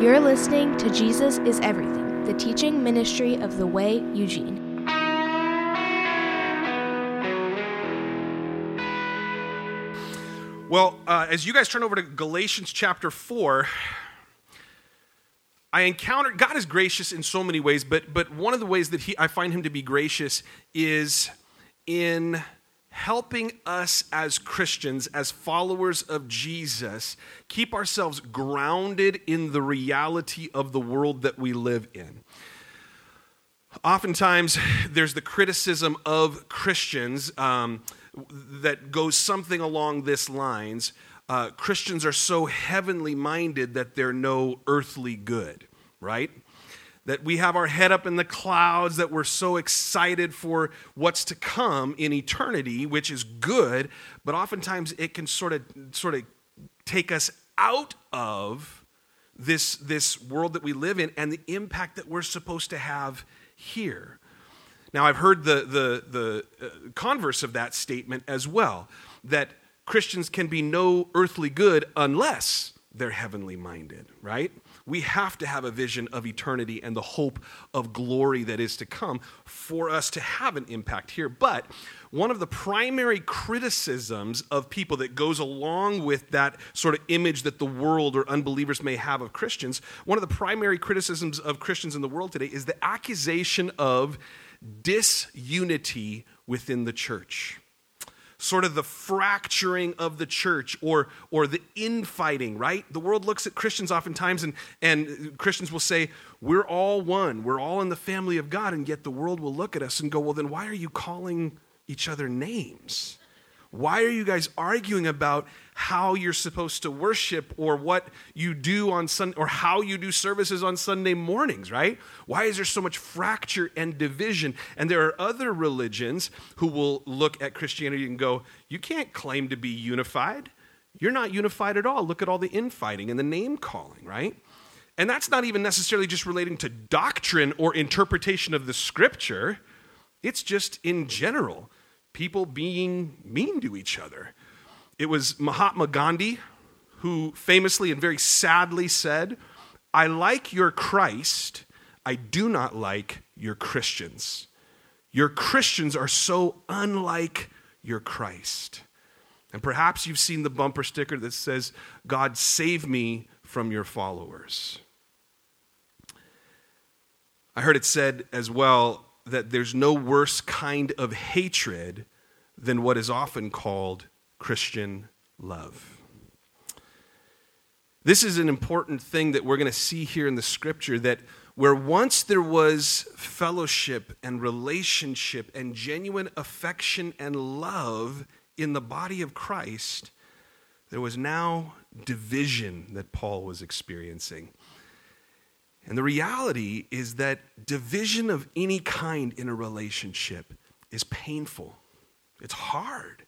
You're listening to Jesus is Everything, the teaching ministry of The Way, Eugene. Well, uh, as you guys turn over to Galatians chapter 4, I encountered God is gracious in so many ways, but, but one of the ways that he, I find him to be gracious is in helping us as Christians, as followers of Jesus, keep ourselves grounded in the reality of the world that we live in. Oftentimes, there's the criticism of Christians um, that goes something along this lines. Uh, Christians are so heavenly minded that they're no earthly good, right? That we have our head up in the clouds, that we're so excited for what's to come in eternity, which is good, but oftentimes it can sort of sort of take us out of this, this world that we live in and the impact that we're supposed to have here. Now, I've heard the, the, the uh, converse of that statement as well that Christians can be no earthly good unless they're heavenly minded, right? We have to have a vision of eternity and the hope of glory that is to come for us to have an impact here. But one of the primary criticisms of people that goes along with that sort of image that the world or unbelievers may have of Christians, one of the primary criticisms of Christians in the world today is the accusation of disunity within the church sort of the fracturing of the church or, or the infighting, right? The world looks at Christians oftentimes and, and Christians will say, We're all one. We're all in the family of God. And yet the world will look at us and go, Well, then why are you calling each other names? Why are you guys arguing about how you're supposed to worship or what you do on Sunday or how you do services on Sunday mornings, right? Why is there so much fracture and division? And there are other religions who will look at Christianity and go, You can't claim to be unified. You're not unified at all. Look at all the infighting and the name calling, right? And that's not even necessarily just relating to doctrine or interpretation of the scripture, it's just in general people being mean to each other. It was Mahatma Gandhi who famously and very sadly said, I like your Christ, I do not like your Christians. Your Christians are so unlike your Christ. And perhaps you've seen the bumper sticker that says, God save me from your followers. I heard it said as well that there's no worse kind of hatred than what is often called Christian love. This is an important thing that we're going to see here in the scripture that where once there was fellowship and relationship and genuine affection and love in the body of Christ, there was now division that Paul was experiencing. And the reality is that division of any kind in a relationship is painful, it's hard.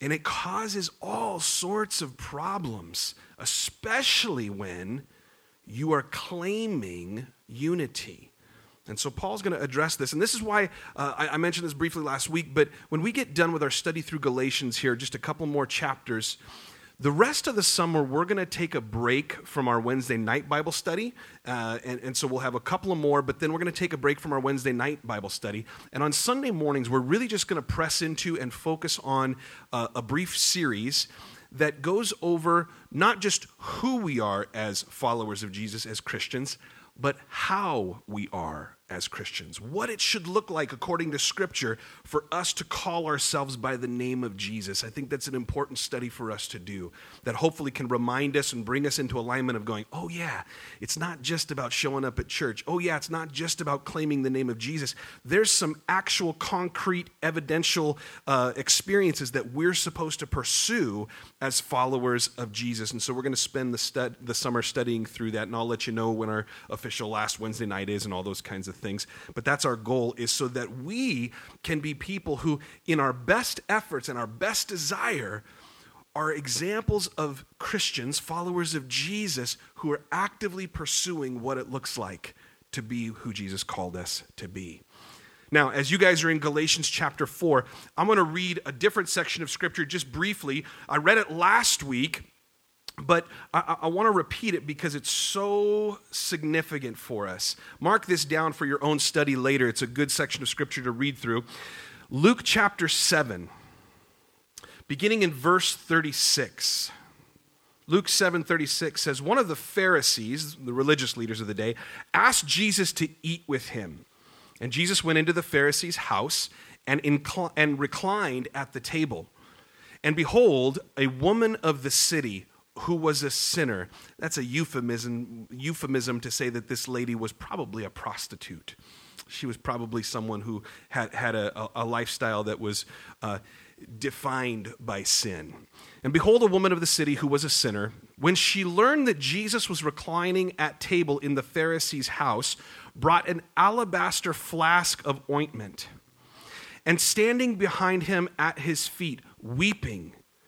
And it causes all sorts of problems, especially when you are claiming unity. And so Paul's going to address this. And this is why uh, I, I mentioned this briefly last week, but when we get done with our study through Galatians here, just a couple more chapters, the rest of the summer, we're going to take a break from our Wednesday night Bible study. Uh, and, and so we'll have a couple of more, but then we're going to take a break from our Wednesday night Bible study. And on Sunday mornings, we're really just going to press into and focus on uh, a brief series that goes over not just who we are as followers of Jesus, as Christians, but how we are as Christians, what it should look like according to Scripture for us to call ourselves by the name of Jesus. I think that's an important study for us to do that hopefully can remind us and bring us into alignment of going, oh, yeah, it's not just about showing up at church. Oh, yeah, it's not just about claiming the name of Jesus. There's some actual, concrete, evidential uh, experiences that we're supposed to pursue as followers of Jesus. And so we're going to spend the, stud- the summer studying through that, and I'll let you know when our official last Wednesday night is and all those kinds of things. But that's our goal, is so that we can be people who, in our best efforts and our best desire, are examples of Christians, followers of Jesus, who are actively pursuing what it looks like to be who Jesus called us to be. Now, as you guys are in Galatians chapter 4, I'm going to read a different section of scripture just briefly. I read it last week but I, I want to repeat it because it's so significant for us. Mark this down for your own study later. It's a good section of scripture to read through. Luke chapter 7, beginning in verse 36. Luke 7:36 says one of the Pharisees, the religious leaders of the day, asked Jesus to eat with him. And Jesus went into the Pharisee's house and, incl- and reclined at the table. And behold, a woman of the city who was a sinner. That's a euphemism, euphemism to say that this lady was probably a prostitute. She was probably someone who had, had a, a lifestyle that was uh, defined by sin. And behold, a woman of the city who was a sinner, when she learned that Jesus was reclining at table in the Pharisee's house, brought an alabaster flask of ointment. And standing behind him at his feet, weeping,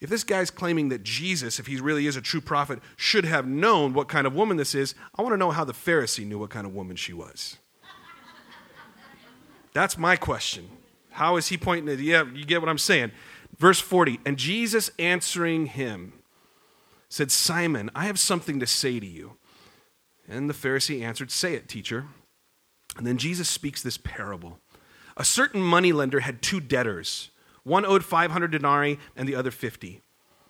If this guy's claiming that Jesus, if he really is a true prophet, should have known what kind of woman this is, I want to know how the Pharisee knew what kind of woman she was. That's my question. How is he pointing at, yeah, you get what I'm saying. Verse 40, and Jesus answering him said, Simon, I have something to say to you. And the Pharisee answered, Say it, teacher. And then Jesus speaks this parable. A certain moneylender had two debtors. One owed 500 denarii and the other 50.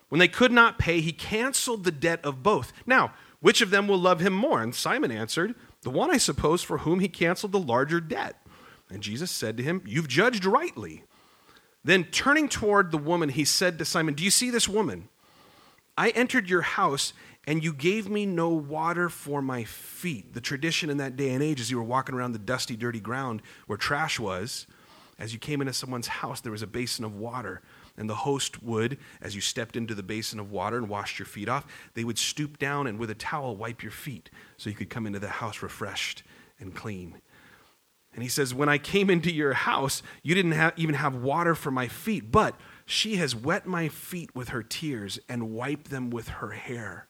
When they could not pay, he canceled the debt of both. Now, which of them will love him more? And Simon answered, The one, I suppose, for whom he canceled the larger debt. And Jesus said to him, You've judged rightly. Then turning toward the woman, he said to Simon, Do you see this woman? I entered your house, and you gave me no water for my feet. The tradition in that day and age is you were walking around the dusty, dirty ground where trash was as you came into someone's house, there was a basin of water. And the host would, as you stepped into the basin of water and washed your feet off, they would stoop down and with a towel wipe your feet so you could come into the house refreshed and clean. And he says, When I came into your house, you didn't have, even have water for my feet, but she has wet my feet with her tears and wiped them with her hair.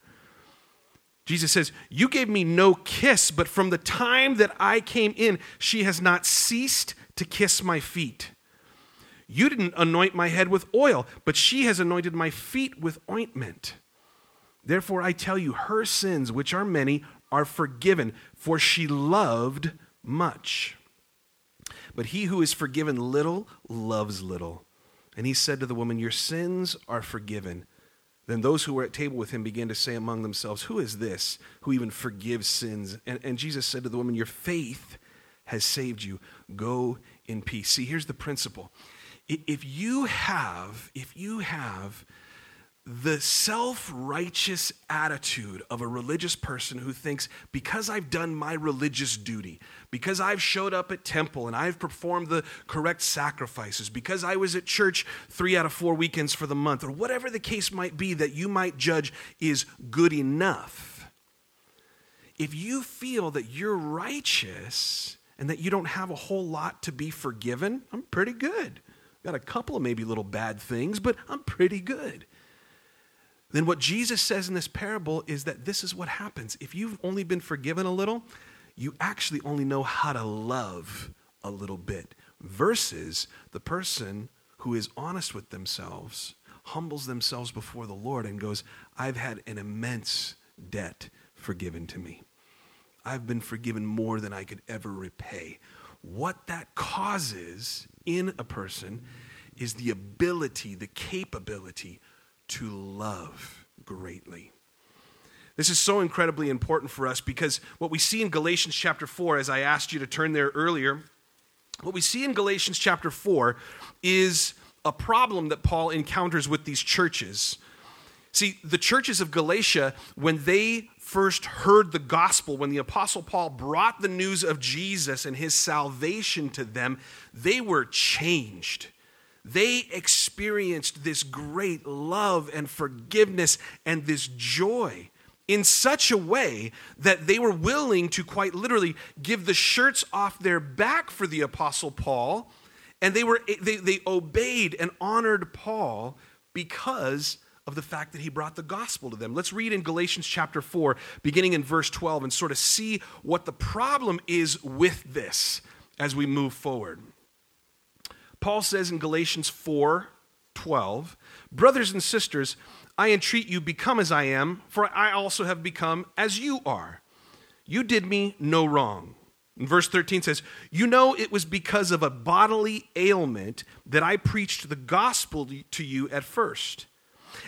Jesus says, You gave me no kiss, but from the time that I came in, she has not ceased to kiss my feet. You didn't anoint my head with oil, but she has anointed my feet with ointment. Therefore, I tell you, her sins, which are many, are forgiven, for she loved much. But he who is forgiven little loves little. And he said to the woman, Your sins are forgiven. Then those who were at table with him began to say among themselves, Who is this who even forgives sins? And, and Jesus said to the woman, Your faith has saved you. Go in peace. See, here's the principle. If you have, if you have the self righteous attitude of a religious person who thinks, because I've done my religious duty, because I've showed up at temple and I've performed the correct sacrifices, because I was at church three out of four weekends for the month, or whatever the case might be that you might judge is good enough, if you feel that you're righteous and that you don't have a whole lot to be forgiven, I'm pretty good. Got a couple of maybe little bad things, but I'm pretty good then what Jesus says in this parable is that this is what happens. If you've only been forgiven a little, you actually only know how to love a little bit, versus the person who is honest with themselves, humbles themselves before the Lord, and goes, I've had an immense debt forgiven to me. I've been forgiven more than I could ever repay. What that causes in a person is the ability, the capability to love greatly. This is so incredibly important for us because what we see in Galatians chapter 4, as I asked you to turn there earlier, what we see in Galatians chapter 4 is a problem that Paul encounters with these churches. See, the churches of Galatia, when they first heard the gospel, when the Apostle Paul brought the news of Jesus and his salvation to them, they were changed. They experienced this great love and forgiveness and this joy in such a way that they were willing to quite literally give the shirts off their back for the Apostle Paul, and they, were, they, they obeyed and honored Paul because of the fact that he brought the gospel to them. Let's read in Galatians chapter 4, beginning in verse 12, and sort of see what the problem is with this as we move forward. Paul says in Galatians 4 12, Brothers and sisters, I entreat you, become as I am, for I also have become as you are. You did me no wrong. And verse 13 says, You know it was because of a bodily ailment that I preached the gospel to you at first.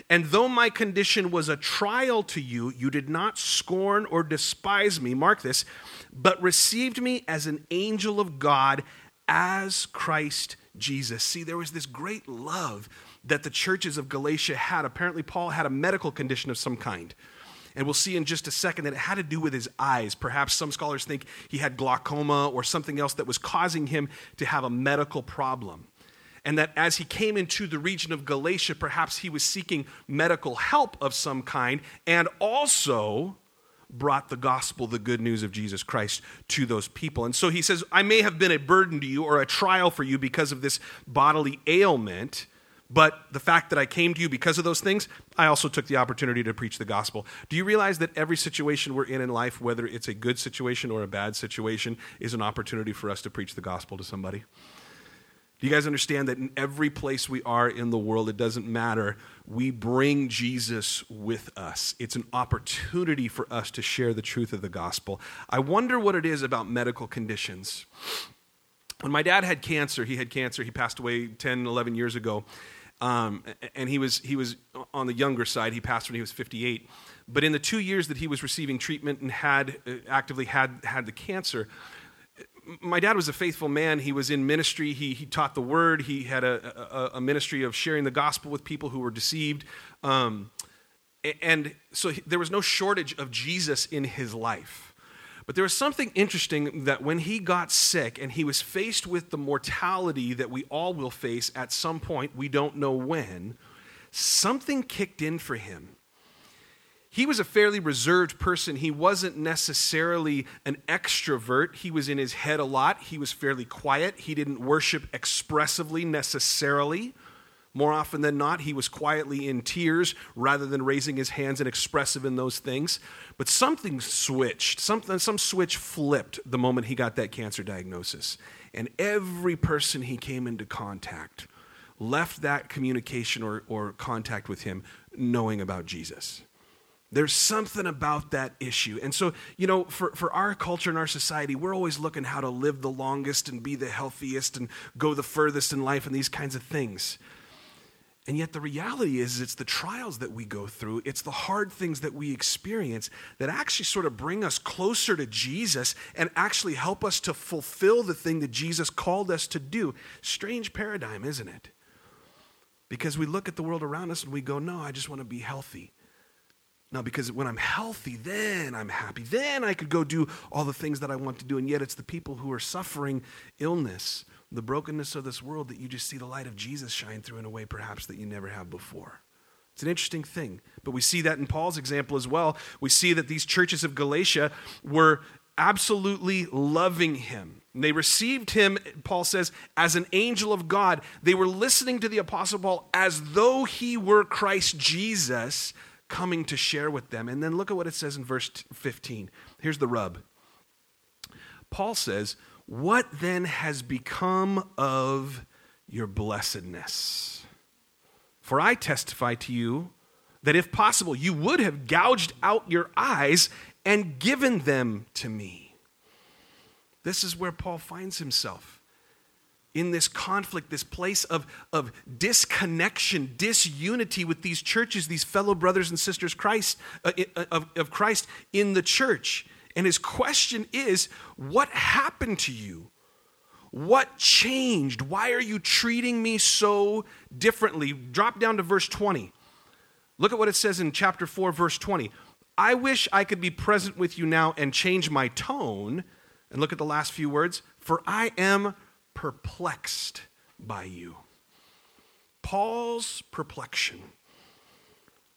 And though my condition was a trial to you, you did not scorn or despise me, mark this, but received me as an angel of God, as Christ Jesus. See, there was this great love that the churches of Galatia had. Apparently, Paul had a medical condition of some kind. And we'll see in just a second that it had to do with his eyes. Perhaps some scholars think he had glaucoma or something else that was causing him to have a medical problem. And that as he came into the region of Galatia, perhaps he was seeking medical help of some kind and also brought the gospel, the good news of Jesus Christ, to those people. And so he says, I may have been a burden to you or a trial for you because of this bodily ailment. But the fact that I came to you because of those things, I also took the opportunity to preach the gospel. Do you realize that every situation we're in in life, whether it's a good situation or a bad situation, is an opportunity for us to preach the gospel to somebody? Do you guys understand that in every place we are in the world, it doesn't matter, we bring Jesus with us? It's an opportunity for us to share the truth of the gospel. I wonder what it is about medical conditions. When my dad had cancer, he had cancer, he passed away 10, 11 years ago. Um, and he was, he was on the younger side. He passed when he was 58. But in the two years that he was receiving treatment and had uh, actively had, had the cancer, my dad was a faithful man. He was in ministry. He, he taught the word. He had a, a, a ministry of sharing the gospel with people who were deceived. Um, and so there was no shortage of Jesus in his life. But there was something interesting that when he got sick and he was faced with the mortality that we all will face at some point, we don't know when, something kicked in for him. He was a fairly reserved person. He wasn't necessarily an extrovert. He was in his head a lot. He was fairly quiet. He didn't worship expressively necessarily. More often than not, he was quietly in tears rather than raising his hands and expressive in those things. But something switched, something, some switch flipped the moment he got that cancer diagnosis. And every person he came into contact left that communication or, or contact with him knowing about Jesus. There's something about that issue. And so, you know, for, for our culture and our society, we're always looking how to live the longest and be the healthiest and go the furthest in life and these kinds of things. And yet, the reality is, it's the trials that we go through, it's the hard things that we experience that actually sort of bring us closer to Jesus and actually help us to fulfill the thing that Jesus called us to do. Strange paradigm, isn't it? Because we look at the world around us and we go, no, I just want to be healthy. No, because when I'm healthy, then I'm happy. Then I could go do all the things that I want to do. And yet, it's the people who are suffering illness the brokenness of this world that you just see the light of Jesus shine through in a way perhaps that you never have before. It's an interesting thing. But we see that in Paul's example as well. We see that these churches of Galatia were absolutely loving him. And they received him, Paul says, as an angel of God. They were listening to the Apostle Paul as though he were Christ Jesus coming to share with them. And then look at what it says in verse 15. Here's the rub. Paul says, what then has become of your blessedness? For I testify to you that if possible, you would have gouged out your eyes and given them to me. This is where Paul finds himself in this conflict, this place of, of disconnection, disunity with these churches, these fellow brothers and sisters Christ, uh, uh of, of Christ in the church. And his question is What happened to you? What changed? Why are you treating me so differently? Drop down to verse 20. Look at what it says in chapter 4, verse 20. I wish I could be present with you now and change my tone. And look at the last few words. For I am perplexed by you. Paul's perplexion,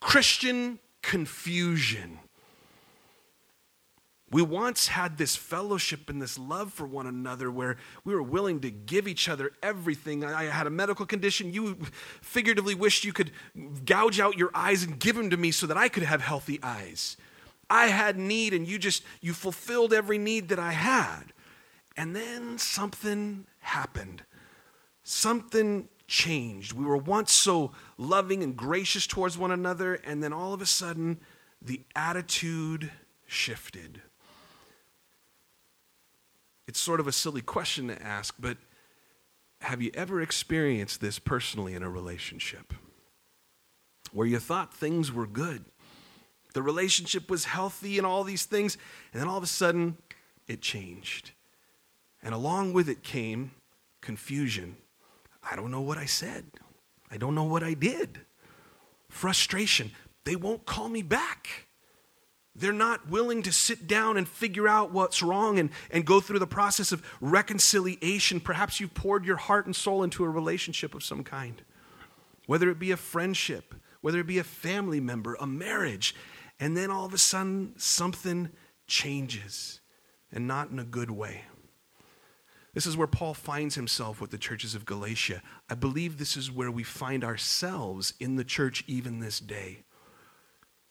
Christian confusion We once had this fellowship and this love for one another where we were willing to give each other everything. I had a medical condition. You figuratively wished you could gouge out your eyes and give them to me so that I could have healthy eyes. I had need and you just you fulfilled every need that I had. And then something happened. Something changed. We were once so loving and gracious towards one another and then all of a sudden the attitude shifted it's sort of a silly question to ask, but have you ever experienced this personally in a relationship? Where you thought things were good, the relationship was healthy and all these things, and then all of a sudden it changed. And along with it came confusion. I don't know what I said, I don't know what I did. Frustration. They won't call me back. They're not willing to sit down and figure out what's wrong and, and go through the process of reconciliation. Perhaps you've poured your heart and soul into a relationship of some kind, whether it be a friendship, whether it be a family member, a marriage, and then all of a sudden something changes and not in a good way. This is where Paul finds himself with the churches of Galatia. I believe this is where we find ourselves in the church even this day.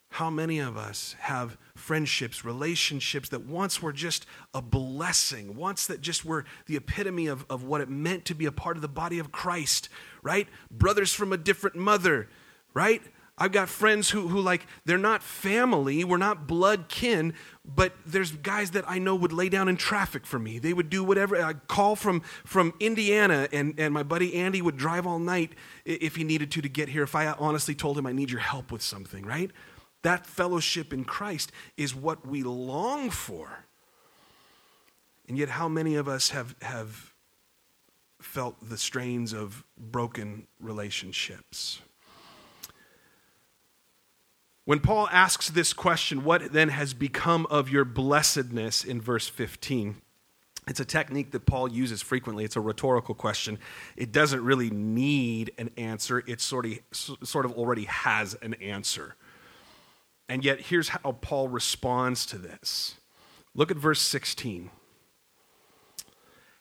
How many of us have friendships, relationships that once were just a blessing, once that just were the epitome of, of what it meant to be a part of the body of Christ, right? Brothers from a different mother, right? I've got friends who, who like, they're not family, we're not blood kin, but there's guys that I know would lay down in traffic for me. They would do whatever. I'd call from, from Indiana, and, and my buddy Andy would drive all night if he needed to to get here if I honestly told him I need your help with something, right? That fellowship in Christ is what we long for. And yet, how many of us have, have felt the strains of broken relationships? When Paul asks this question, what then has become of your blessedness in verse 15? It's a technique that Paul uses frequently. It's a rhetorical question. It doesn't really need an answer, it sort of, sort of already has an answer. And yet, here's how Paul responds to this. Look at verse 16.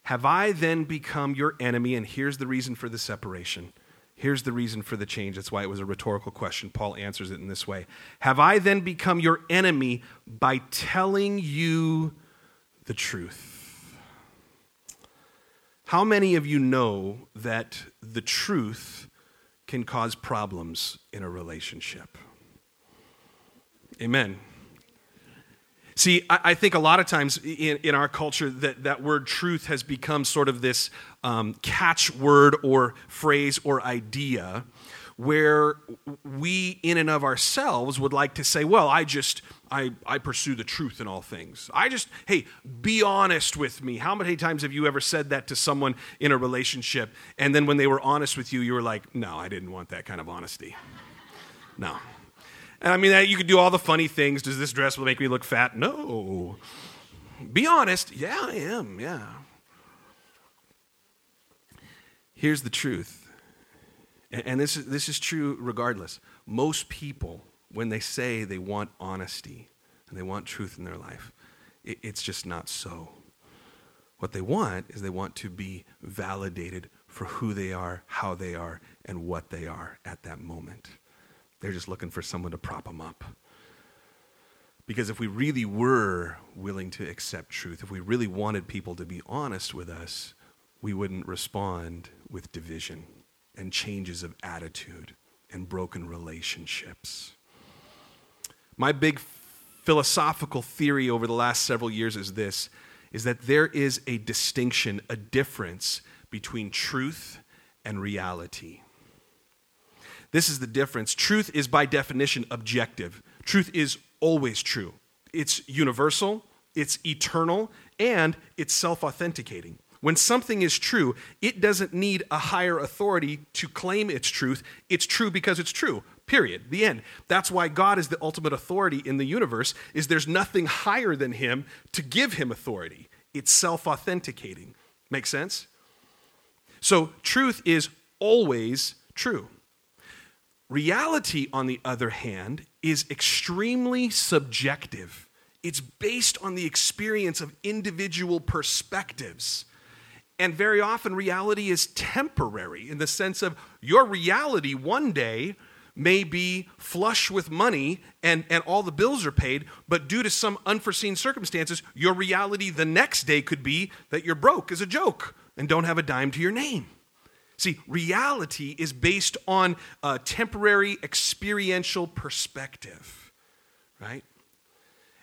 Have I then become your enemy? And here's the reason for the separation. Here's the reason for the change. That's why it was a rhetorical question. Paul answers it in this way Have I then become your enemy by telling you the truth? How many of you know that the truth can cause problems in a relationship? Amen. See, I, I, think a lot of times in, in our culture that, that word truth has become sort of this um, catchword or phrase or idea where we in and of ourselves would like to say, well, I just, I, I pursue the truth in all things. I just, hey, be honest with me. How many times have you ever said that to someone in a relationship and then when they were honest with you, you were like, no, I didn't want that kind of honesty. No. And I mean, you could do all the funny things. Does this dress make me look fat? No. Be honest. Yeah, I am. Yeah. Here's the truth. And this is, this is true regardless. Most people, when they say they want honesty and they want truth in their life, it, it's just not so. What they want is they want to be validated for who they are, how they are, and what they are at that moment. They're just looking for someone to prop them up. Because if we really were willing to accept truth, if we really wanted people to be honest with us, we wouldn't respond with division and changes of attitude and broken relationships. My big philosophical theory over the last several years is this is that there is a distinction, a difference between truth and reality. This is the difference. Truth is, by definition, objective. Truth is always true. It's universal, it's eternal, and it's self authenticating. When something is true, it doesn't need a higher authority to claim its truth. It's true because it's true. Period. The end. That's why God is the ultimate authority in the universe is there's nothing higher than him to give him authority. It's self-authenticating. Make sense? So truth is always true. Reality, on the other hand, is extremely subjective. it's based on the experience of individual perspectives. And very often, reality is temporary in the sense of your reality one day may be flush with money and, and all the bills are paid, but due to some unforeseen circumstances, your reality the next day could be that you're broke as a joke and don't have a dime to your name. See, reality is based on a temporary experiential perspective, right?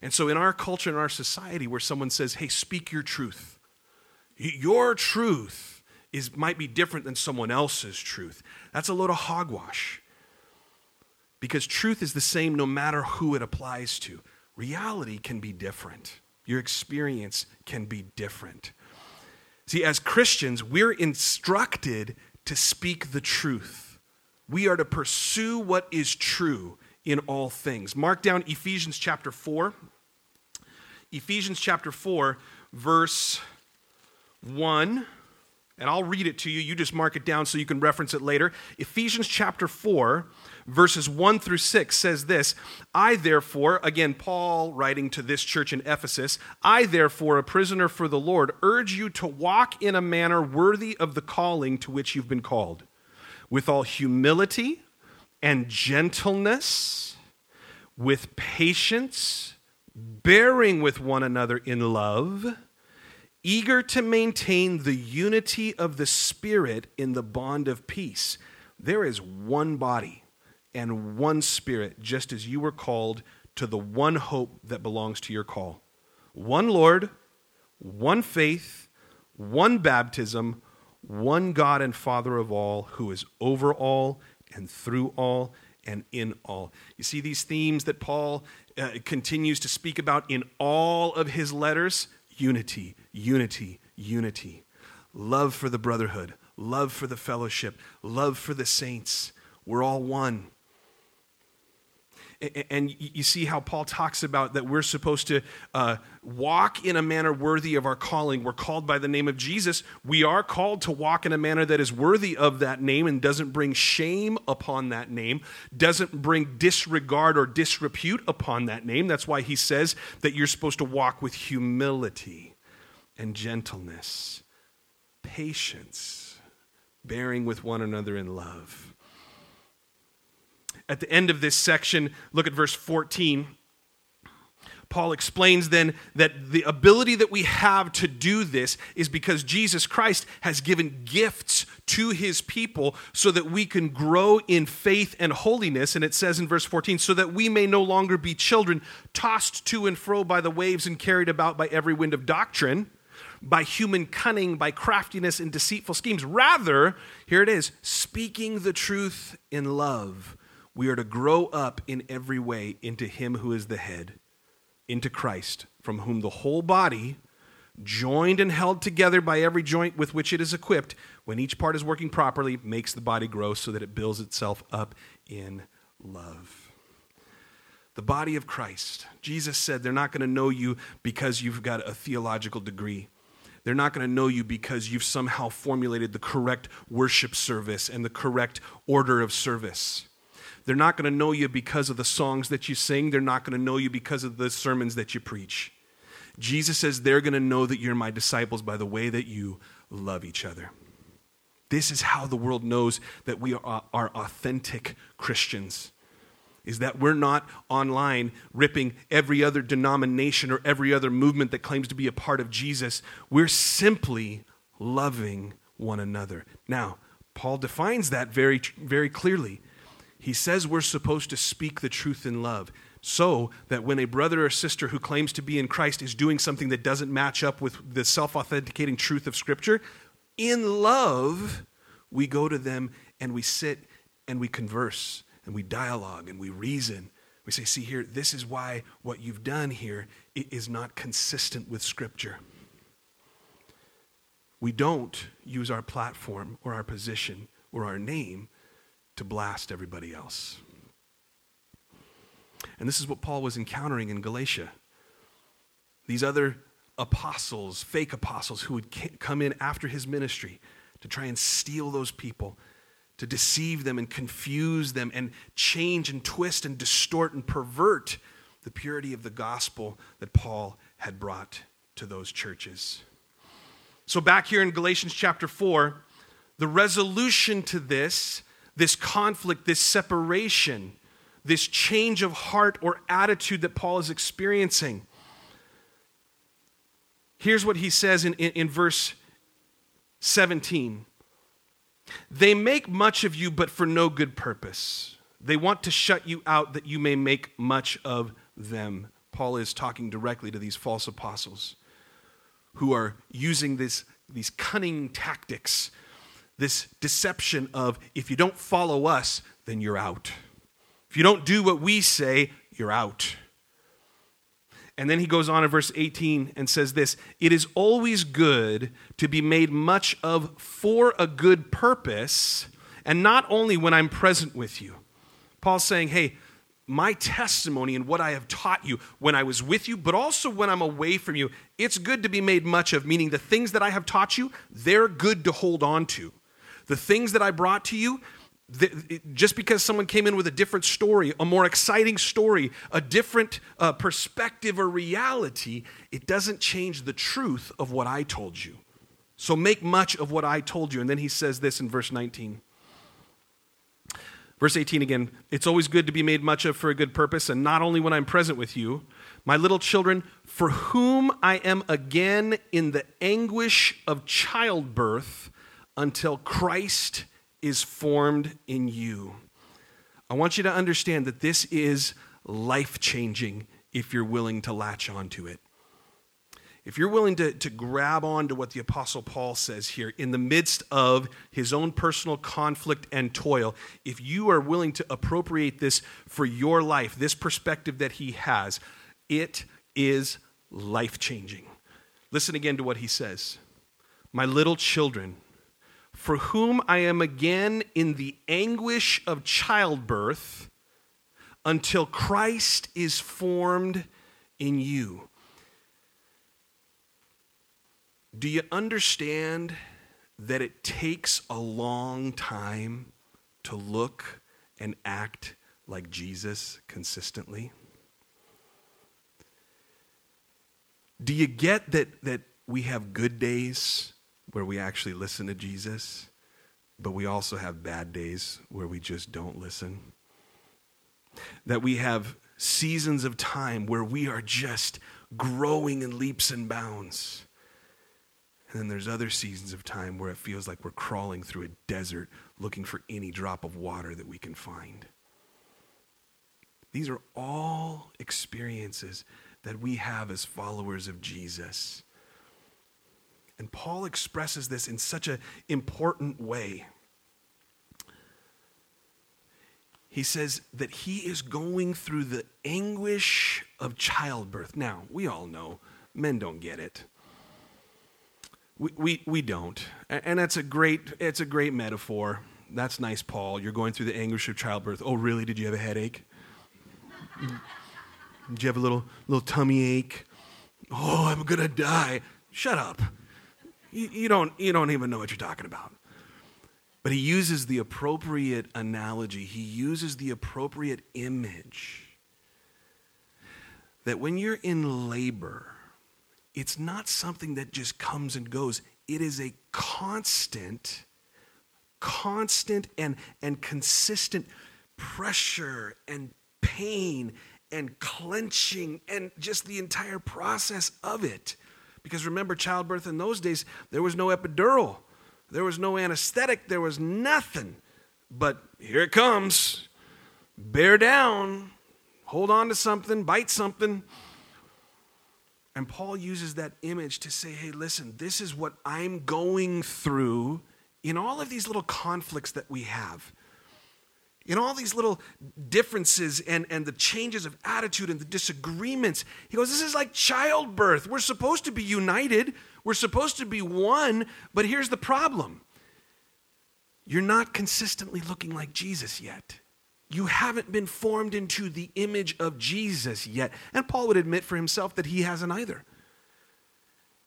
And so, in our culture, in our society, where someone says, hey, speak your truth, your truth is, might be different than someone else's truth, that's a load of hogwash. Because truth is the same no matter who it applies to. Reality can be different, your experience can be different. See, as Christians, we're instructed to speak the truth. We are to pursue what is true in all things. Mark down Ephesians chapter 4. Ephesians chapter 4, verse 1. And I'll read it to you. You just mark it down so you can reference it later. Ephesians chapter 4, verses 1 through 6 says this I, therefore, again, Paul writing to this church in Ephesus, I, therefore, a prisoner for the Lord, urge you to walk in a manner worthy of the calling to which you've been called, with all humility and gentleness, with patience, bearing with one another in love eager to maintain the unity of the Spirit in the bond of peace. There is one body and one Spirit, just as you were called to the one hope that belongs to your call. One Lord, one faith, one baptism, one God and Father of all, who is over all and through all and in all. You see these themes that Paul uh, continues to speak about in all of his letters unity, unity, unity. Love for the brotherhood, love for the fellowship, love for the saints. We're all one and you see how Paul talks about that we're supposed to uh, walk in a manner worthy of our calling. We're called by the name of Jesus. We are called to walk in a manner that is worthy of that name and doesn't bring shame upon that name, doesn't bring disregard or disrepute upon that name. That's why he says that you're supposed to walk with humility and gentleness, patience, bearing with one another in love at the end of this section, look at verse 14. Paul explains then that the ability that we have to do this is because Jesus Christ has given gifts to his people so that we can grow in faith and holiness. And it says in verse 14, so that we may no longer be children tossed to and fro by the waves and carried about by every wind of doctrine, by human cunning, by craftiness and deceitful schemes. Rather, here it is, speaking the truth in love we are to grow up in every way into Him who is the head, into Christ, from whom the whole body, joined and held together by every joint with which it is equipped, when each part is working properly, makes the body grow so that it builds itself up in love. The body of Christ. Jesus said they're not going to know you because you've got a theological degree. They're not going to know you because you've somehow formulated the correct worship service and the correct order of service. They're not going to know you because of the songs that you sing. They're not going to know you because of the sermons that you preach. Jesus says they're going to know that you're my disciples by the way that you love each other. This is how the world knows that we are, are authentic Christians. Is that we're not online ripping every other denomination or every other movement that claims to be a part of Jesus. We're simply loving one another. Now, Paul defines that very, very clearly. He says we're supposed to speak the truth in love so that when a brother or sister who claims to be in Christ is doing something that doesn't match up with the self authenticating truth of Scripture, in love, we go to them and we sit and we converse and we dialogue and we reason. We say, see here, this is why what you've done here is not consistent with Scripture. We don't use our platform or our position or our name to blast everybody else. And this is what Paul was encountering in Galatia. These other apostles, fake apostles, who would come in after his ministry to try and steal those people, to deceive them and confuse them and change and twist and distort and pervert the purity of the gospel that Paul had brought to those churches. So, back here in Galatians chapter 4, the resolution to this, this conflict, this separation, this change of heart or attitude that Paul is experiencing. Here's what he says in, in, in verse 17 They make much of you, but for no good purpose. They want to shut you out that you may make much of them. Paul is talking directly to these false apostles who are using this, these cunning tactics, this deception of if you don't follow us, then you're out. If you don't do what we say, you're out. And then he goes on in verse 18 and says this It is always good to be made much of for a good purpose, and not only when I'm present with you. Paul's saying, Hey, my testimony and what I have taught you when I was with you, but also when I'm away from you, it's good to be made much of, meaning the things that I have taught you, they're good to hold on to. The things that I brought to you, just because someone came in with a different story, a more exciting story, a different uh, perspective or reality, it doesn't change the truth of what I told you. So make much of what I told you. And then he says this in verse 19. Verse 18 again, it's always good to be made much of for a good purpose, and not only when I'm present with you, my little children, for whom I am again in the anguish of childbirth until Christ is formed in you. I want you to understand that this is life changing if you're willing to latch onto it. If you're willing to, to grab on to what the Apostle Paul says here in the midst of his own personal conflict and toil, if you are willing to appropriate this for your life, this perspective that he has, it is life changing. Listen again to what he says My little children, for whom I am again in the anguish of childbirth until Christ is formed in you. Do you understand that it takes a long time to look and act like Jesus consistently? Do you get that, that we have good days where we actually listen to Jesus, but we also have bad days where we just don't listen. That we have seasons of time where we are just growing in leaps and bounds. And then there's other seasons of time where it feels like we're crawling through a desert looking for any drop of water that we can find. These are all experiences that we have as followers of Jesus. Paul expresses this in such an important way. He says that he is going through the anguish of childbirth. Now, we all know men don't get it. We, we, we don't. And that's a great, it's a great metaphor. That's nice, Paul. You're going through the anguish of childbirth. Oh, really? Did you have a headache? Did you have a little, little tummy ache? Oh, I'm going to die. Shut up. You, you, don't, you don't even know what you're talking about. But he uses the appropriate analogy, he uses the appropriate image. That when you're in labor, it's not something that just comes and goes, it is a constant, constant and, and consistent pressure and pain and clenching and just the entire process of it. Because remember, childbirth in those days, there was no epidural, there was no anesthetic, there was nothing. But here it comes. Bear down, hold on to something, bite something. And Paul uses that image to say, hey, listen, this is what I'm going through in all of these little conflicts that we have in all these little differences and, and the changes of attitude and the disagreements, he goes, This is like childbirth. We're supposed to be united, we're supposed to be one, but here's the problem you're not consistently looking like Jesus yet. You haven't been formed into the image of Jesus yet. And Paul would admit for himself that he hasn't either.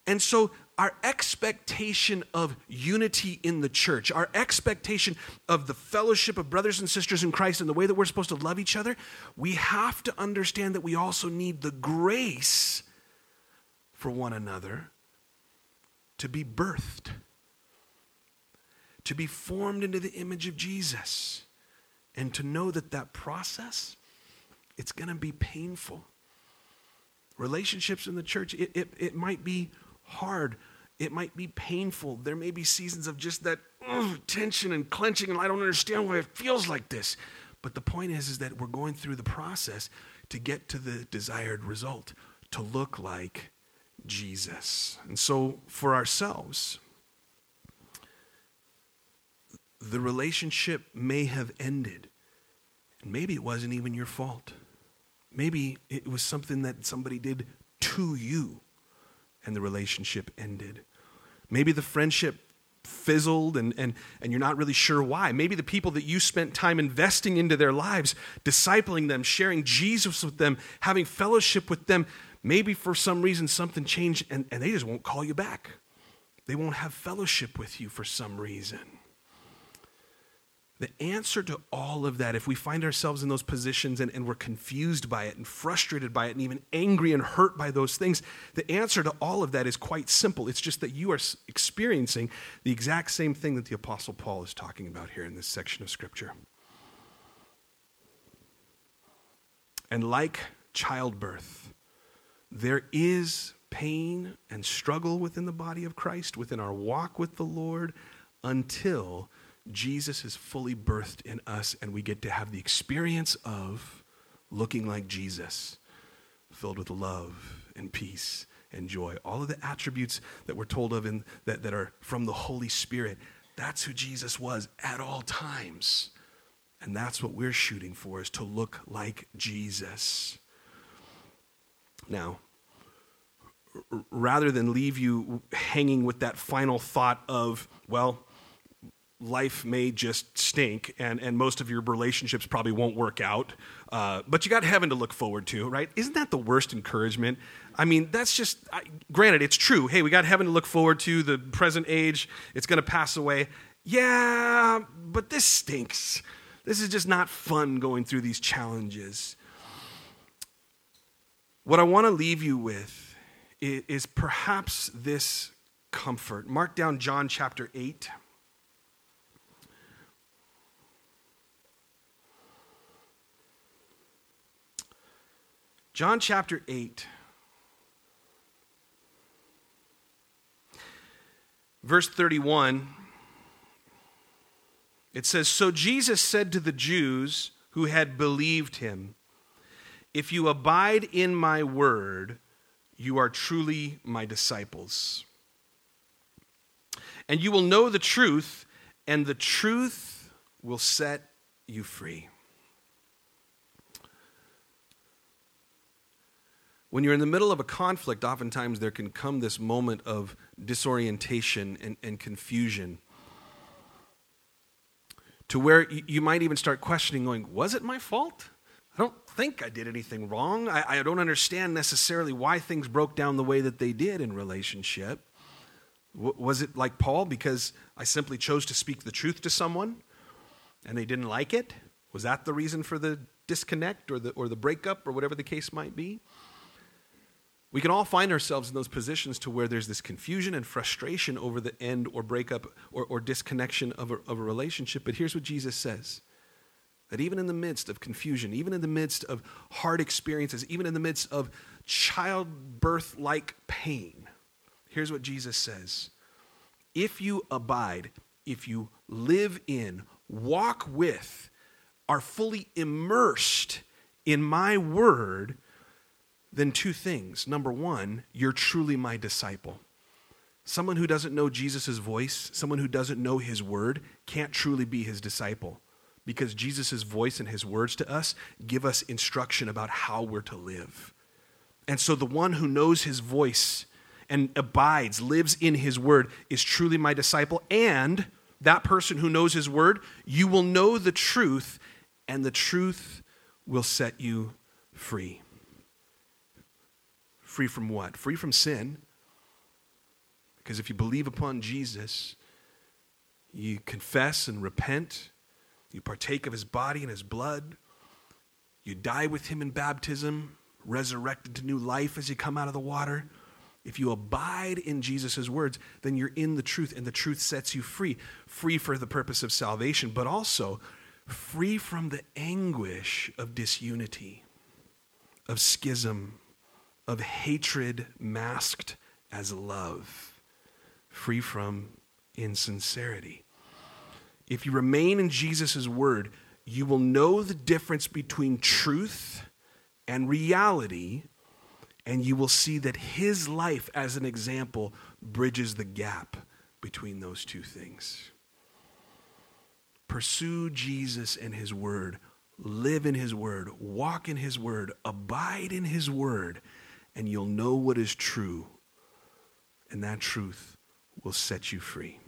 And so our expectation of unity in the church, our expectation of the fellowship of brothers and sisters in Christ and the way that we're supposed to love each other, we have to understand that we also need the grace for one another to be birthed, to be formed into the image of Jesus, and to know that that process, it's going to be painful. Relationships in the church, it, it, it might be hard. It might be painful. There may be seasons of just that ugh, tension and clenching, and I don't understand why it feels like this. But the point is, is that we're going through the process to get to the desired result, to look like Jesus. And so, for ourselves, the relationship may have ended. And maybe it wasn't even your fault. Maybe it was something that somebody did to you and the relationship ended. Maybe the friendship fizzled and, and, and you're not really sure why. Maybe the people that you spent time investing into their lives, discipling them, sharing Jesus with them, having fellowship with them, maybe for some reason something changed and, and they just won't call you back. They won't have fellowship with you for some reason. The answer to all of that, if we find ourselves in those positions and, and we're confused by it and frustrated by it and even angry and hurt by those things, the answer to all of that is quite simple. It's just that you are experiencing the exact same thing that the Apostle Paul is talking about here in this section of Scripture. And like childbirth, there is pain and struggle within the body of Christ, within our walk with the Lord, until Jesus is fully birthed in us, and we get to have the experience of looking like Jesus, filled with love and peace and joy. All of the attributes that we're told of in, that, that are from the Holy Spirit, that's who Jesus was at all times. And that's what we're shooting for, is to look like Jesus. Now, rather than leave you hanging with that final thought of, well, life may just stink and, and most of your relationships probably won't work out. Uh, but you got heaven to look forward to right? Isn't that the worst encouragement? I mean that's just I, granted it's true. Hey we got heaven to look forward to the present age it's going to pass away. Yeah but this stinks. This is just not fun going through these challenges. What i want to leave you with is, is perhaps this comfort. Mark down john chapter 8 John chapter 8. Verse 31, it says So Jesus said to the Jews who had believed him, If you abide in my word, you are truly my disciples. And you will know the truth, and the truth will set you free. When you're in the middle of a conflict, oftentimes there can come this moment of disorientation and, and confusion to where you might even start questioning, going, Was it my fault? I don't think I did anything wrong. I, I, don't understand necessarily why things broke down the way that they did in relationship. W- was it like Paul because I simply chose to speak the truth to someone and they didn't like it? Was that the reason for the disconnect or the, or the breakup or whatever the case might be? We can all find ourselves in those positions to where there's this confusion and frustration over the end or breakup or, or disconnection of a, of a relationship. But here's what Jesus says that even in the midst of confusion, even in the midst of hard experiences, even in the midst of childbirth like pain, here's what Jesus says If you abide, if you live in, walk with, are fully immersed in my word, then two things. Number one, you're truly my disciple. Someone who doesn't know Jesus' voice, someone who doesn't know his word, can't truly be his disciple because Jesus' voice and his words to us give us instruction about how we're to live. And so the one who knows his voice and abides, lives in his word, is truly my disciple. And that person who knows his word, you will know the truth, and the truth will set you free. Free from what? Free from sin. Because if you believe upon Jesus, you confess and repent, you partake of his body and his blood, you die with him in baptism, resurrected to new life as you come out of the water. If you abide in Jesus' words, then you're in the truth, and the truth sets you free. Free for the purpose of salvation, but also free from the anguish of disunity, of schism, of hatred masked as love, free from insincerity. If you remain in Jesus' word, you will know the difference between truth and reality and you will see that his life, as an example, bridges the gap between those two things. Pursue Jesus and his word, live in his word, walk in his word, abide in his word, and you'll know what is true, and that truth will set you free.